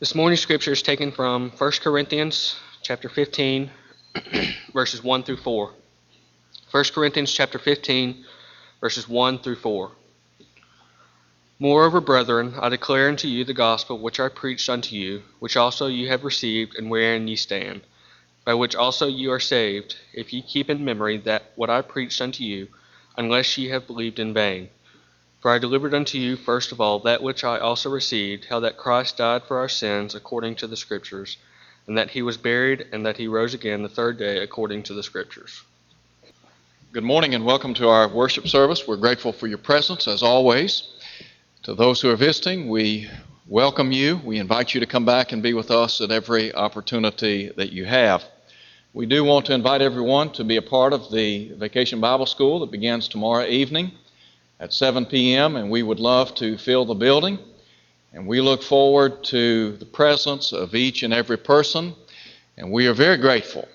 This morning's scripture is taken from 1 Corinthians chapter 15 verses 1 through 4. 1 Corinthians chapter 15 verses 1 through 4. Moreover, brethren, I declare unto you the gospel which I preached unto you, which also you have received, and wherein ye stand, by which also you are saved, if ye keep in memory that what I preached unto you, unless ye have believed in vain. For I delivered unto you first of all that which I also received, how that Christ died for our sins according to the Scriptures, and that he was buried, and that he rose again the third day according to the Scriptures. Good morning and welcome to our worship service. We're grateful for your presence as always. To those who are visiting, we welcome you. We invite you to come back and be with us at every opportunity that you have. We do want to invite everyone to be a part of the Vacation Bible School that begins tomorrow evening at 7 p.m., and we would love to fill the building. And we look forward to the presence of each and every person, and we are very grateful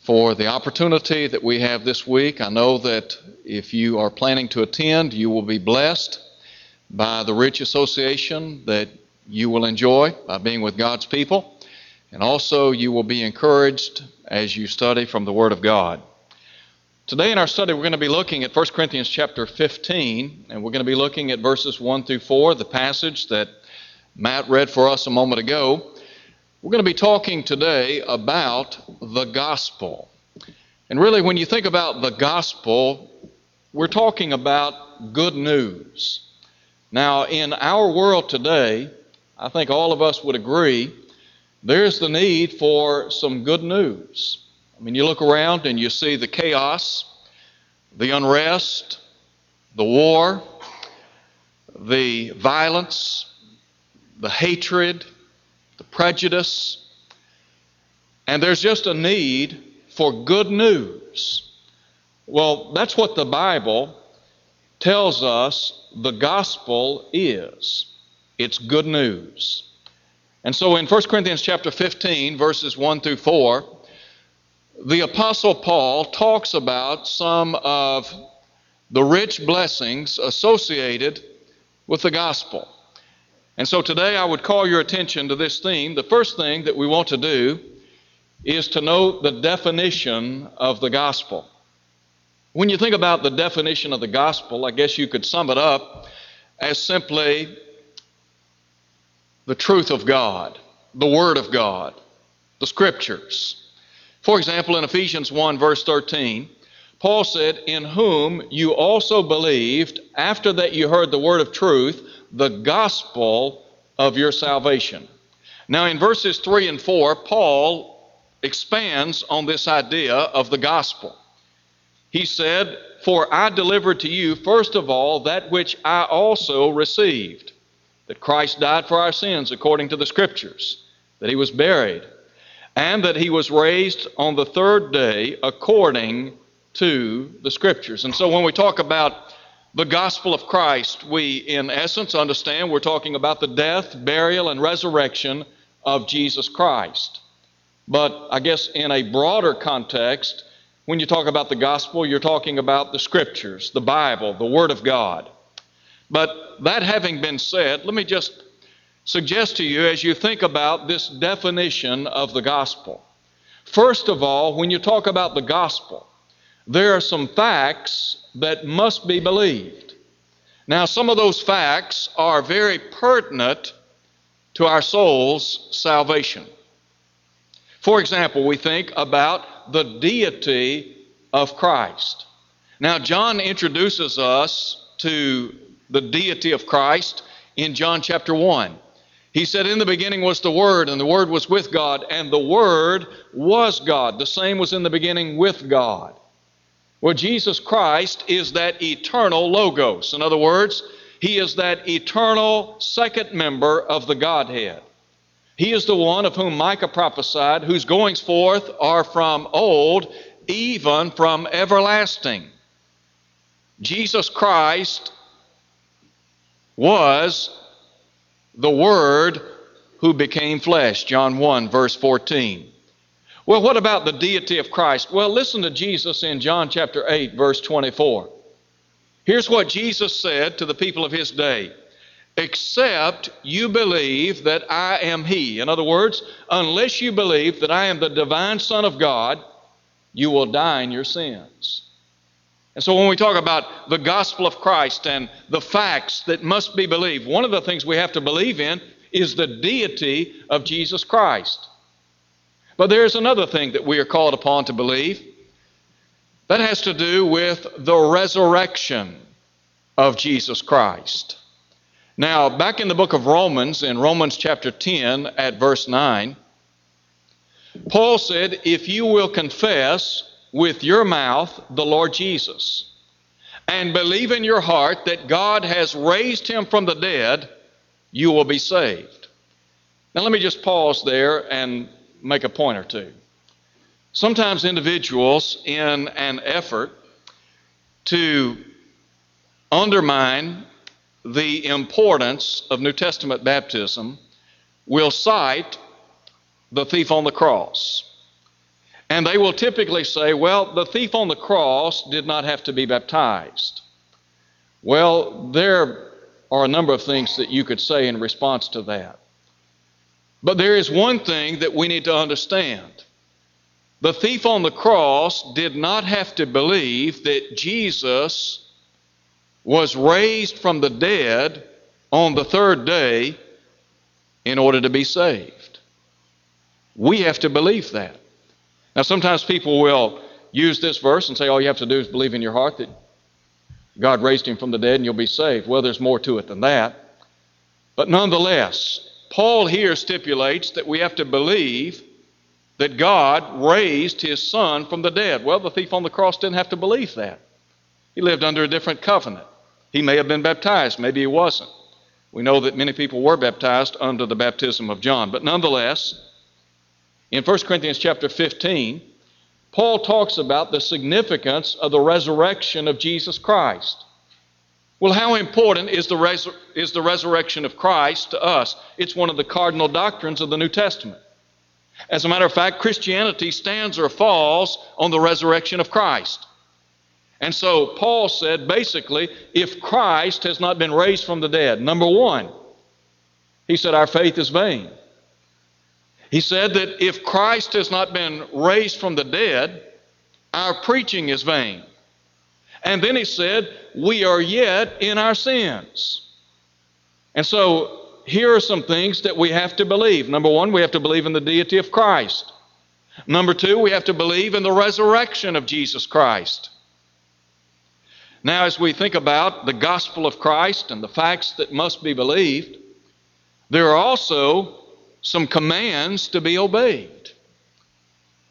for the opportunity that we have this week. I know that if you are planning to attend, you will be blessed by the rich association that you will enjoy by being with God's people, and also you will be encouraged as you study from the Word of God. Today in our study, we're going to be looking at 1 Corinthians chapter 15, and we're going to be looking at verses 1 through 4, the passage that Matt read for us a moment ago. We're going to be talking today about the gospel. And really, when you think about the gospel, we're talking about good news. Now, in our world today, I think all of us would agree there's the need for some good news. I mean, you look around and you see the chaos, the unrest, the war, the violence, the hatred, the prejudice, and there's just a need for good news. Well, that's what the Bible tells us the gospel is. It's good news. And so in 1 Corinthians chapter 15 verses 1 through 4, the Apostle Paul talks about some of the rich blessings associated with the gospel. And so today I would call your attention to this theme. The first thing that we want to do is to note the definition of the gospel. When you think about the definition of the gospel, I guess you could sum it up as simply the truth of God, the Word of God, the Scriptures. For example, in Ephesians 1, verse 13, Paul said, In whom you also believed after that you heard the word of truth, the gospel of your salvation. Now, in verses 3 and 4, Paul expands on this idea of the gospel. He said, For I delivered to you, first of all, that which I also received that Christ died for our sins according to the Scriptures, that he was buried and that he was raised on the third day according to the Scriptures. And so when we talk about the gospel of Christ, we in essence understand we're talking about the death, burial, and resurrection of Jesus Christ. But I guess in a broader context, when you talk about the gospel, you're talking about the Scriptures, the Bible, the Word of God. But that having been said, let me just suggest to you as you think about this definition of the gospel. First of all, when you talk about the gospel, there are some facts that must be believed. Now, some of those facts are very pertinent to our soul's salvation. For example, we think about the deity of Christ. Now, John introduces us to the deity of Christ in John chapter 1. He said, In the beginning was the Word, and the Word was with God, and the Word was God. The same was in the beginning with God. Well, Jesus Christ is that eternal Logos. In other words, He is that eternal second member of the Godhead. He is the one of whom Micah prophesied, whose goings forth are from old, even from everlasting. Jesus Christ was the Word who became flesh. John 1, verse 14. Well, what about the deity of Christ? Well, listen to Jesus in John chapter 8, verse 24. Here's what Jesus said to the people of his day except you believe that I am He. In other words, unless you believe that I am the divine Son of God, you will die in your sins. And so when we talk about the gospel of Christ and the facts that must be believed, one of the things we have to believe in is the deity of Jesus Christ. But there's another thing that we are called upon to believe. That has to do with the resurrection of Jesus Christ. Now, back in the book of Romans, in Romans chapter 10 at verse 9, Paul said, If you will confess with your mouth the Lord Jesus and believe in your heart that God has raised him from the dead, you will be saved. Now, let me just pause there and make a point or two. Sometimes individuals, in an effort to undermine the importance of New Testament baptism, will cite the thief on the cross. And they will typically say, well, the thief on the cross did not have to be baptized. Well, there are a number of things that you could say in response to that. But there is one thing that we need to understand. The thief on the cross did not have to believe that Jesus was raised from the dead on the third day in order to be saved. We have to believe that. Now, sometimes people will use this verse and say, all you have to do is believe in your heart that God raised him from the dead and you'll be saved. Well, there's more to it than that. But nonetheless, Paul here stipulates that we have to believe that God raised his son from the dead. Well, the thief on the cross didn't have to believe that. He lived under a different covenant. He may have been baptized, maybe he wasn't. We know that many people were baptized under the baptism of John. But nonetheless, in 1 Corinthians chapter 15, Paul talks about the significance of the resurrection of Jesus Christ. Well, how important is the, is the resurrection of Christ to us? It's one of the cardinal doctrines of the New Testament. As a matter of fact, Christianity stands or falls on the resurrection of Christ. And so Paul said basically, if Christ has not been raised from the dead, number one, he said, our faith is vain. He said that if Christ has not been raised from the dead, our preaching is vain. And then he said, we are yet in our sins. And so here are some things that we have to believe. Number one, we have to believe in the deity of Christ. Number two, we have to believe in the resurrection of Jesus Christ. Now, as we think about the gospel of Christ and the facts that must be believed, there are also some commands to be obeyed.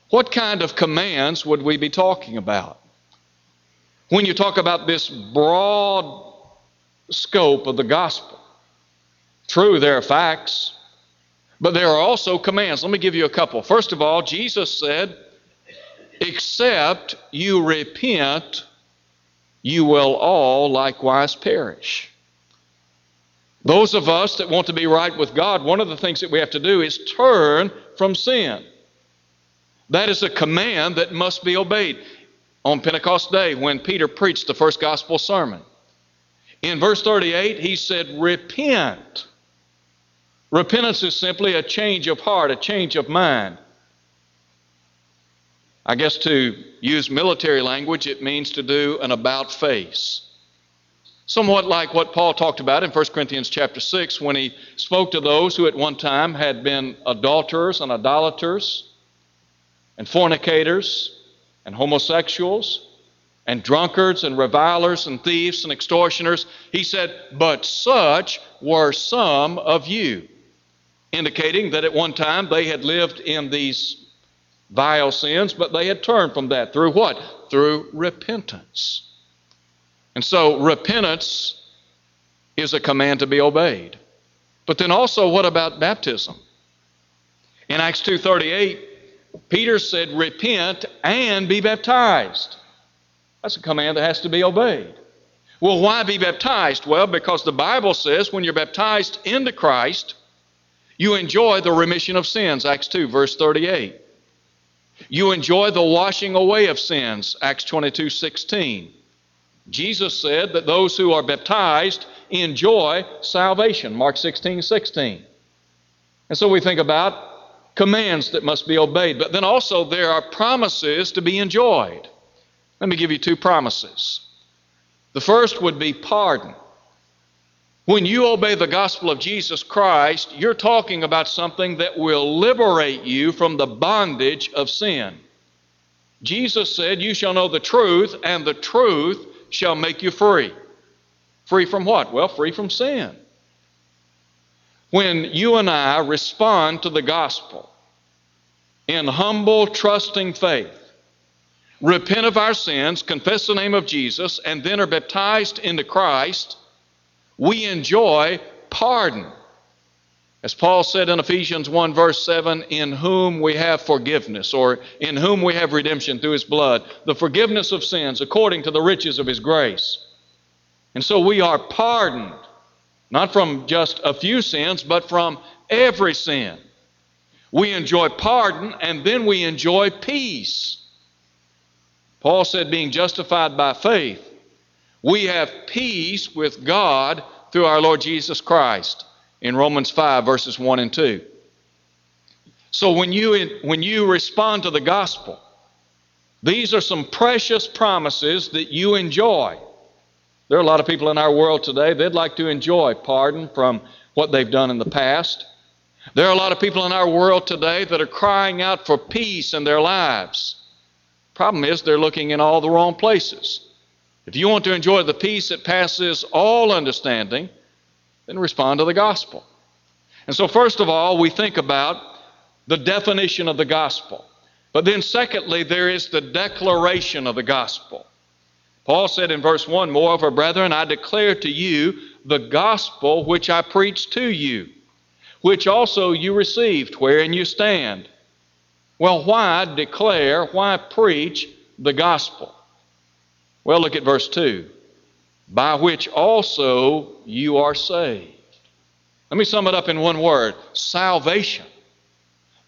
What kind of commands would we be talking about? When you talk about this broad scope of the gospel, true, there are facts, but there are also commands. Let me give you a couple. First of all, Jesus said, Except you repent, you will all likewise perish. Those of us that want to be right with God, one of the things that we have to do is turn from sin. That is a command that must be obeyed. On Pentecost Day, when Peter preached the first gospel sermon, in verse 38, he said, Repent. Repentance is simply a change of heart, a change of mind. I guess to use military language, it means to do an about face. Somewhat like what Paul talked about in 1 Corinthians chapter 6 when he spoke to those who at one time had been adulterers and idolaters and fornicators and homosexuals and drunkards and revilers and thieves and extortioners. He said, But such were some of you, indicating that at one time they had lived in these vile sins, but they had turned from that. Through what? Through repentance. And so repentance is a command to be obeyed. But then also what about baptism? In Acts 2:38, Peter said, "Repent and be baptized." That's a command that has to be obeyed. Well, why be baptized? Well, because the Bible says when you're baptized into Christ, you enjoy the remission of sins, Acts 2, verse 38. You enjoy the washing away of sins, Acts 22, 16. Jesus said that those who are baptized enjoy salvation, Mark 16, 16. And so we think about commands that must be obeyed, but then also there are promises to be enjoyed. Let me give you two promises. The first would be pardon. When you obey the gospel of Jesus Christ, you're talking about something that will liberate you from the bondage of sin. Jesus said, You shall know the truth, and the truth shall make you free. Free from what? Well, free from sin. When you and I respond to the gospel in humble, trusting faith, repent of our sins, confess the name of Jesus, and then are baptized into Christ, we enjoy pardon. As Paul said in Ephesians 1, verse 7, in whom we have forgiveness, or in whom we have redemption through his blood, the forgiveness of sins according to the riches of his grace. And so we are pardoned, not from just a few sins, but from every sin. We enjoy pardon, and then we enjoy peace. Paul said, being justified by faith, we have peace with God through our Lord Jesus Christ in Romans 5, verses 1 and 2. So when you, when you respond to the gospel, these are some precious promises that you enjoy. There are a lot of people in our world today, they'd like to enjoy pardon from what they've done in the past. There are a lot of people in our world today that are crying out for peace in their lives. Problem is, they're looking in all the wrong places. If you want to enjoy the peace that passes all understanding, then respond to the gospel. And so, first of all, we think about the definition of the gospel. But then, secondly, there is the declaration of the gospel. Paul said in verse 1 Moreover, brethren, I declare to you the gospel which I preached to you, which also you received, wherein you stand. Well, why declare, why preach the gospel? Well, look at verse 2 by which also you are saved. Let me sum it up in one word salvation.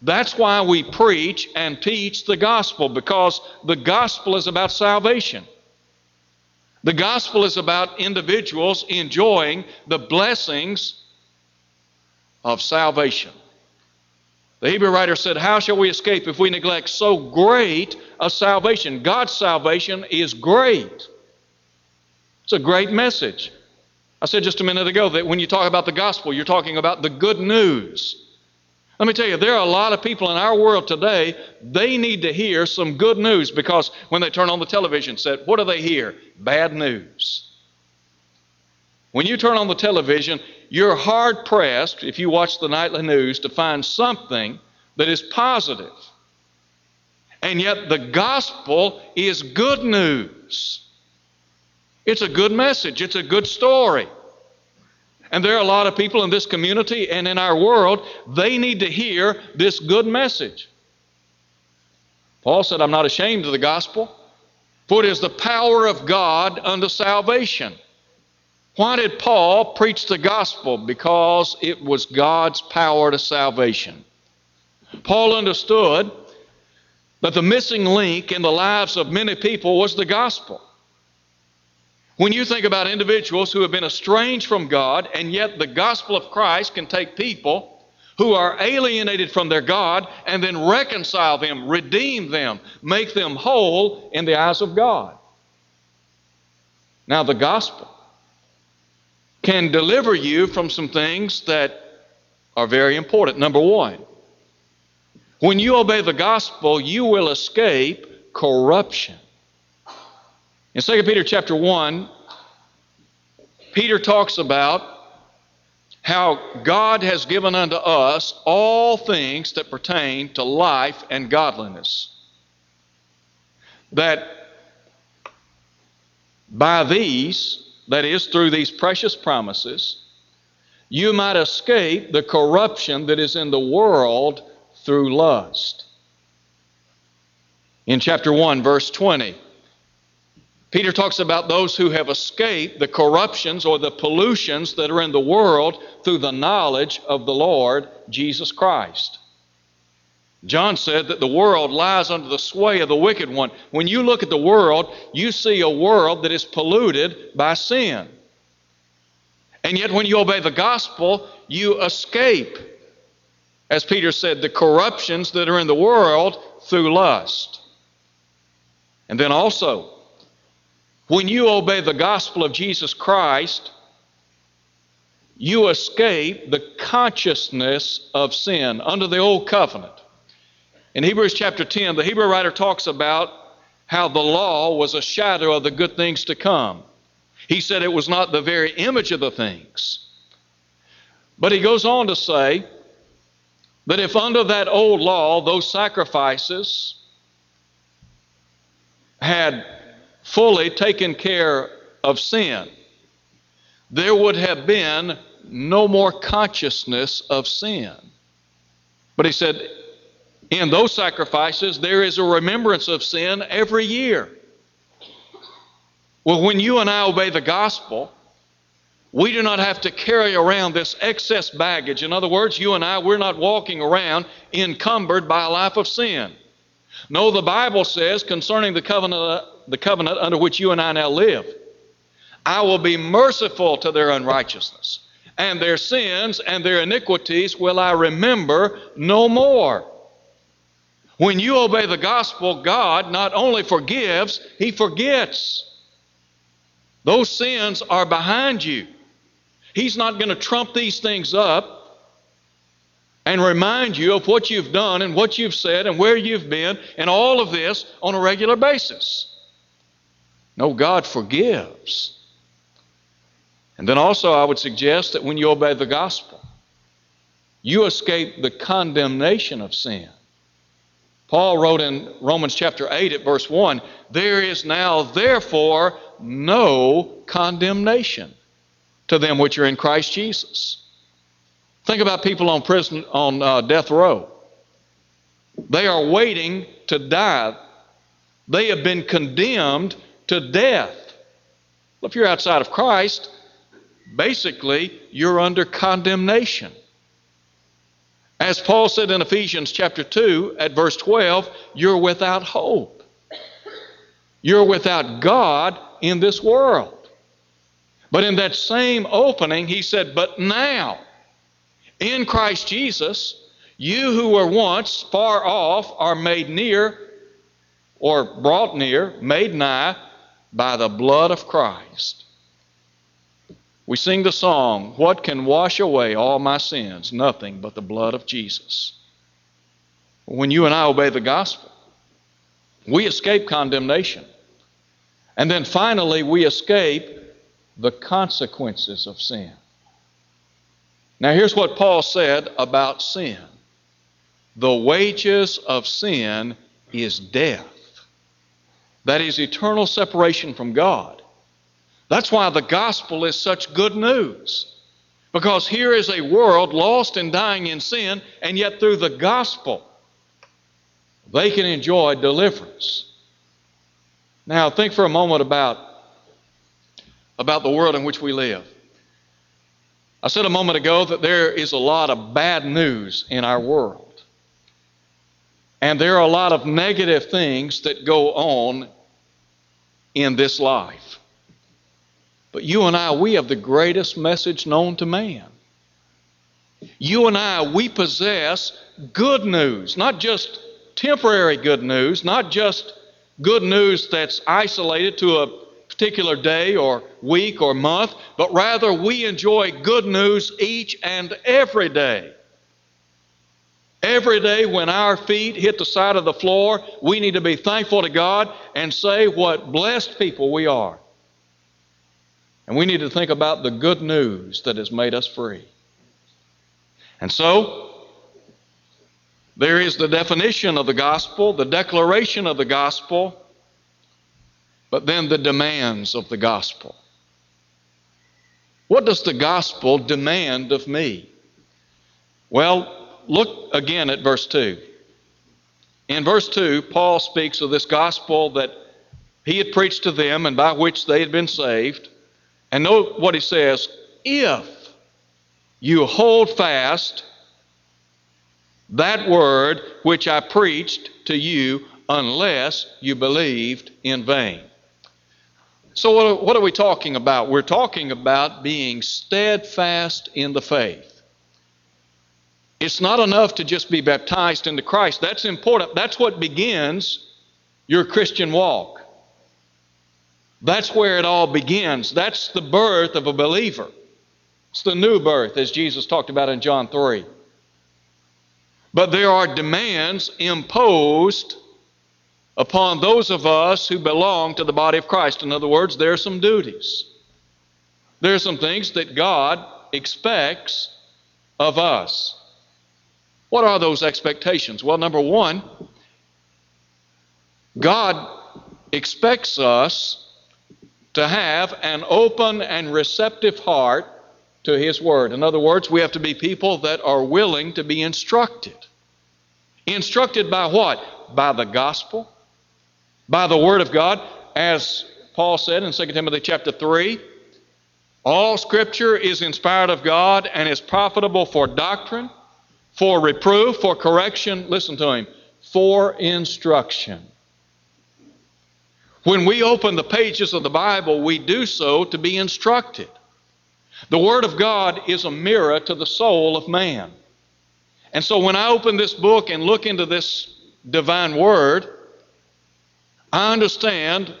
That's why we preach and teach the gospel, because the gospel is about salvation. The gospel is about individuals enjoying the blessings of salvation. The Hebrew writer said, How shall we escape if we neglect so great a salvation? God's salvation is great. It's a great message. I said just a minute ago that when you talk about the gospel, you're talking about the good news. Let me tell you, there are a lot of people in our world today, they need to hear some good news because when they turn on the television set, what do they hear? Bad news. When you turn on the television, you're hard pressed, if you watch the nightly news, to find something that is positive. And yet the gospel is good news. It's a good message, it's a good story. And there are a lot of people in this community and in our world, they need to hear this good message. Paul said, I'm not ashamed of the gospel, for it is the power of God unto salvation. Why did Paul preach the gospel? Because it was God's power to salvation. Paul understood that the missing link in the lives of many people was the gospel. When you think about individuals who have been estranged from God, and yet the gospel of Christ can take people who are alienated from their God and then reconcile them, redeem them, make them whole in the eyes of God. Now, the gospel can deliver you from some things that are very important. Number one, when you obey the gospel, you will escape corruption. In 2 Peter chapter 1, Peter talks about how God has given unto us all things that pertain to life and godliness. That by these, that is, through these precious promises, you might escape the corruption that is in the world through lust. In chapter 1, verse 20, Peter talks about those who have escaped the corruptions or the pollutions that are in the world through the knowledge of the Lord Jesus Christ. John said that the world lies under the sway of the wicked one. When you look at the world, you see a world that is polluted by sin. And yet, when you obey the gospel, you escape, as Peter said, the corruptions that are in the world through lust. And then also, when you obey the gospel of Jesus Christ, you escape the consciousness of sin under the old covenant. In Hebrews chapter 10, the Hebrew writer talks about how the law was a shadow of the good things to come. He said it was not the very image of the things. But he goes on to say that if under that old law those sacrifices had fully taken care of sin, there would have been no more consciousness of sin. But he said, in those sacrifices, there is a remembrance of sin every year. Well, when you and I obey the gospel, we do not have to carry around this excess baggage. In other words, you and I, we're not walking around encumbered by a life of sin. No, the Bible says concerning the covenant, the covenant under which you and I now live, I will be merciful to their unrighteousness, and their sins and their iniquities will I remember no more. When you obey the gospel, God not only forgives, He forgets. Those sins are behind you. He's not going to trump these things up and remind you of what you've done and what you've said and where you've been and all of this on a regular basis. No, God forgives. And then also, I would suggest that when you obey the gospel, you escape the condemnation of sin. Paul wrote in Romans chapter 8 at verse 1 There is now, therefore, no condemnation to them which are in Christ Jesus. Think about people on prison on uh, death row. They are waiting to die. They have been condemned to death. Well, if you're outside of Christ, basically you're under condemnation. As Paul said in Ephesians chapter 2 at verse 12, you're without hope. You're without God in this world. But in that same opening, he said, But now, in Christ Jesus, you who were once far off are made near or brought near, made nigh by the blood of Christ. We sing the song, What can wash away all my sins? Nothing but the blood of Jesus. When you and I obey the gospel, we escape condemnation. And then finally, we escape the consequences of sin. Now, here's what Paul said about sin the wages of sin is death. That is eternal separation from God. That's why the gospel is such good news. Because here is a world lost and dying in sin, and yet through the gospel, they can enjoy deliverance. Now, think for a moment about, about the world in which we live. I said a moment ago that there is a lot of bad news in our world. And there are a lot of negative things that go on in this life. But you and I, we have the greatest message known to man. You and I, we possess good news, not just temporary good news, not just good news that's isolated to a particular day or week or month, but rather we enjoy good news each and every day. Every day when our feet hit the side of the floor, we need to be thankful to God and say what blessed people we are. And we need to think about the good news that has made us free. And so, there is the definition of the gospel, the declaration of the gospel, but then the demands of the gospel. What does the gospel demand of me? Well, look again at verse 2. In verse 2, Paul speaks of this gospel that he had preached to them and by which they had been saved. And note what he says if you hold fast that word which I preached to you unless you believed in vain. So, what, are we talking about? We're talking about being steadfast in the faith. It's not enough to just be baptized into Christ. That's important. That's what begins your Christian walk. That's where it all begins. That's the birth of a believer. It's the new birth, as Jesus talked about in John 3. But there are demands imposed upon those of us who belong to the body of Christ. In other words, there are some duties. There are some things that God expects of us. What are those expectations? Well, number one, God expects us to have an open and receptive heart to His Word. In other words, we have to be people that are willing to be instructed. Instructed by what? By the gospel, by the Word of God, as Paul said in 2 Timothy chapter 3. All Scripture is inspired of God and is profitable for doctrine, for reproof, for correction, listen to him, for instruction. When we open the pages of the Bible, we do so to be instructed. The Word of God is a mirror to the soul of man. And so when I open this book and look into this divine Word, I understand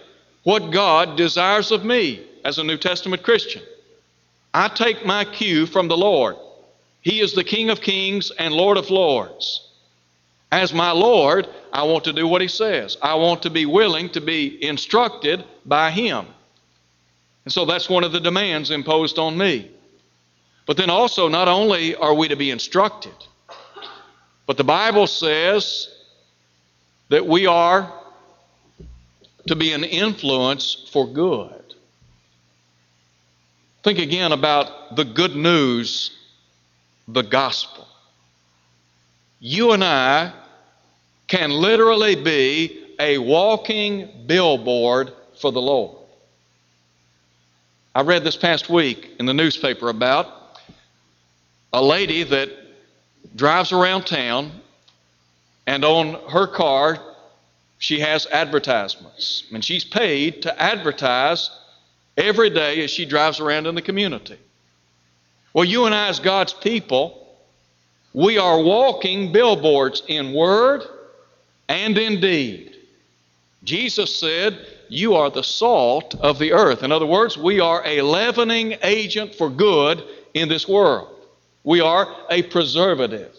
what God desires of me as a New Testament Christian. I take my cue from the Lord. He is the King of kings and Lord of lords. As my Lord, I want to do what He says. I want to be willing to be instructed by Him. And so that's one of the demands imposed on me. But then also, not only are we to be instructed, but the Bible says that we are to be an influence for good. Think again about the good news the gospel. You and I can literally be a walking billboard for the Lord. I read this past week in the newspaper about a lady that drives around town and on her car she has advertisements and she's paid to advertise every day as she drives around in the community. Well, you and I, as God's people, we are walking billboards in word and in deed. Jesus said, You are the salt of the earth. In other words, we are a leavening agent for good in this world. We are a preservative.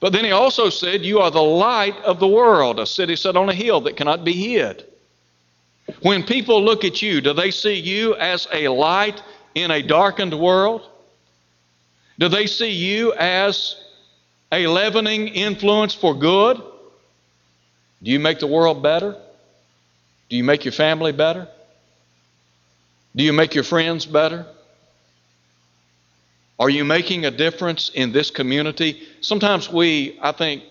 But then he also said, You are the light of the world, a city set on a hill that cannot be hid. When people look at you, do they see you as a light in a darkened world? Do they see you as a leavening influence for good? Do you make the world better? Do you make your family better? Do you make your friends better? Are you making a difference in this community? Sometimes we, I think,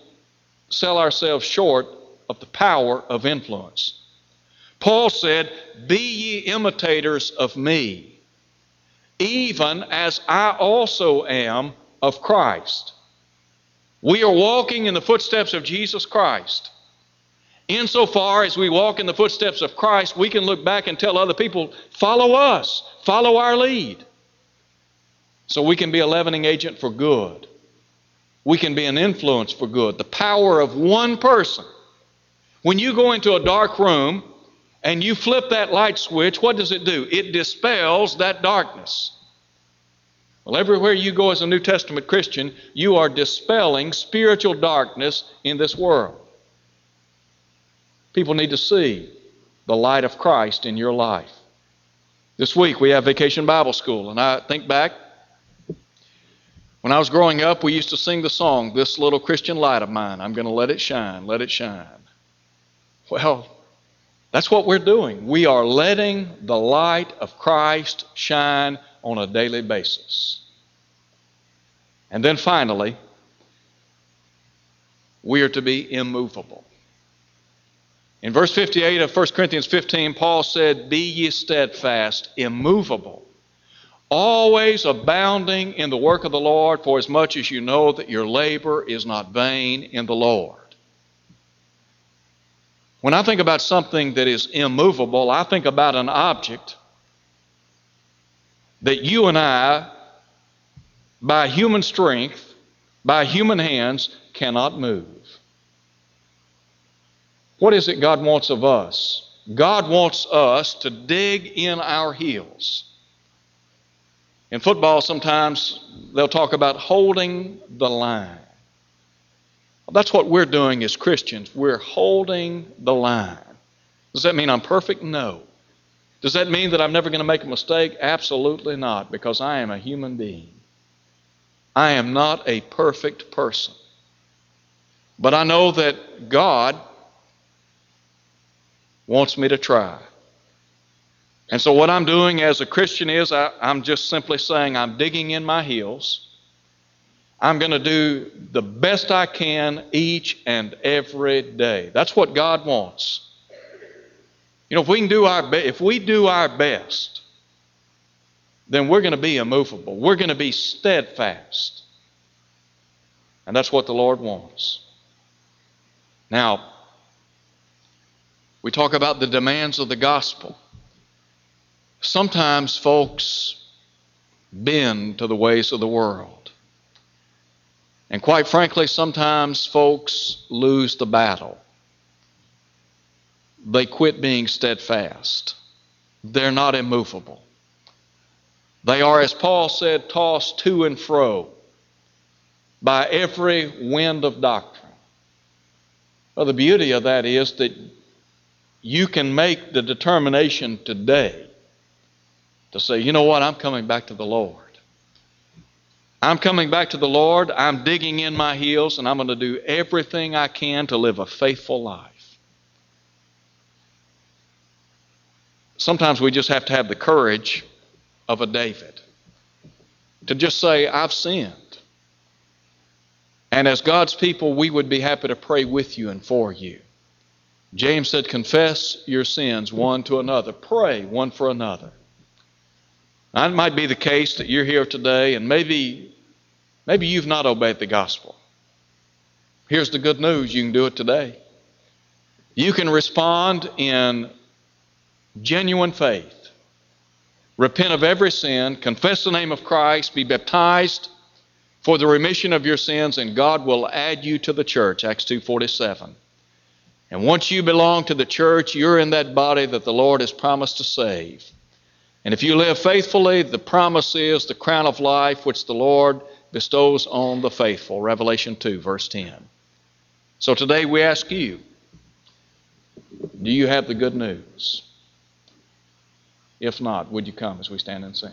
sell ourselves short of the power of influence. Paul said, Be ye imitators of me even as I also am of Christ. We are walking in the footsteps of Jesus Christ. Insofar as we walk in the footsteps of Christ, we can look back and tell other people, follow us, follow our lead. So we can be a leavening agent for good. We can be an influence for good. The power of one person. When you go into a dark room, and you flip that light switch, what does it do? It dispels that darkness. Well, everywhere you go as a New Testament Christian, you are dispelling spiritual darkness in this world. People need to see the light of Christ in your life. This week we have Vacation Bible School, and I think back when I was growing up, we used to sing the song, This Little Christian Light of Mine, I'm going to let it shine, let it shine. Well, that's what we're doing. We are letting the light of Christ shine on a daily basis. And then finally, we are to be immovable. In verse 58 of 1 Corinthians 15, Paul said, Be ye steadfast, immovable, always abounding in the work of the Lord, for as much as you know that your labor is not vain in the Lord. When I think about something that is immovable, I think about an object that you and I, by human strength, by human hands, cannot move. What is it God wants of us? God wants us to dig in our heels. In football, sometimes they'll talk about holding the line. That's what we're doing as Christians. We're holding the line. Does that mean I'm perfect? No. Does that mean that I'm never going to make a mistake? Absolutely not, because I am a human being. I am not a perfect person. But I know that God wants me to try. And so, what I'm doing as a Christian is I, am just simply saying I'm digging in my heels. I'm going to do the best I can each and every day. That's what God wants. You know, if we can do our be- if we do our best, then we're going to be immovable. We're going to be steadfast. And that's what the Lord wants. Now, we talk about the demands of the gospel. Sometimes folks bend to the ways of the world. And quite frankly, sometimes folks lose the battle. They quit being steadfast. They're not immovable. They are, as Paul said, tossed to and fro by every wind of doctrine. Well, the beauty of that is that you can make the determination today to say, you know what, I'm coming back to the Lord. I'm coming back to the Lord. I'm digging in my heels, and I'm going to do everything I can to live a faithful life. Sometimes we just have to have the courage of a David to just say, I've sinned. And as God's people, we would be happy to pray with you and for you. James said, Confess your sins one to another, pray one for another. It might be the case that you're here today and maybe, maybe you've not obeyed the gospel. Here's the good news you can do it today. You can respond in genuine faith, repent of every sin, confess the name of Christ, be baptized for the remission of your sins, and God will add you to the church. Acts 2:47. And once you belong to the church, you're in that body that the Lord has promised to save. And if you live faithfully, the promise is the crown of life which the Lord bestows on the faithful. Revelation 2, verse 10. So today we ask you do you have the good news? If not, would you come as we stand and sing?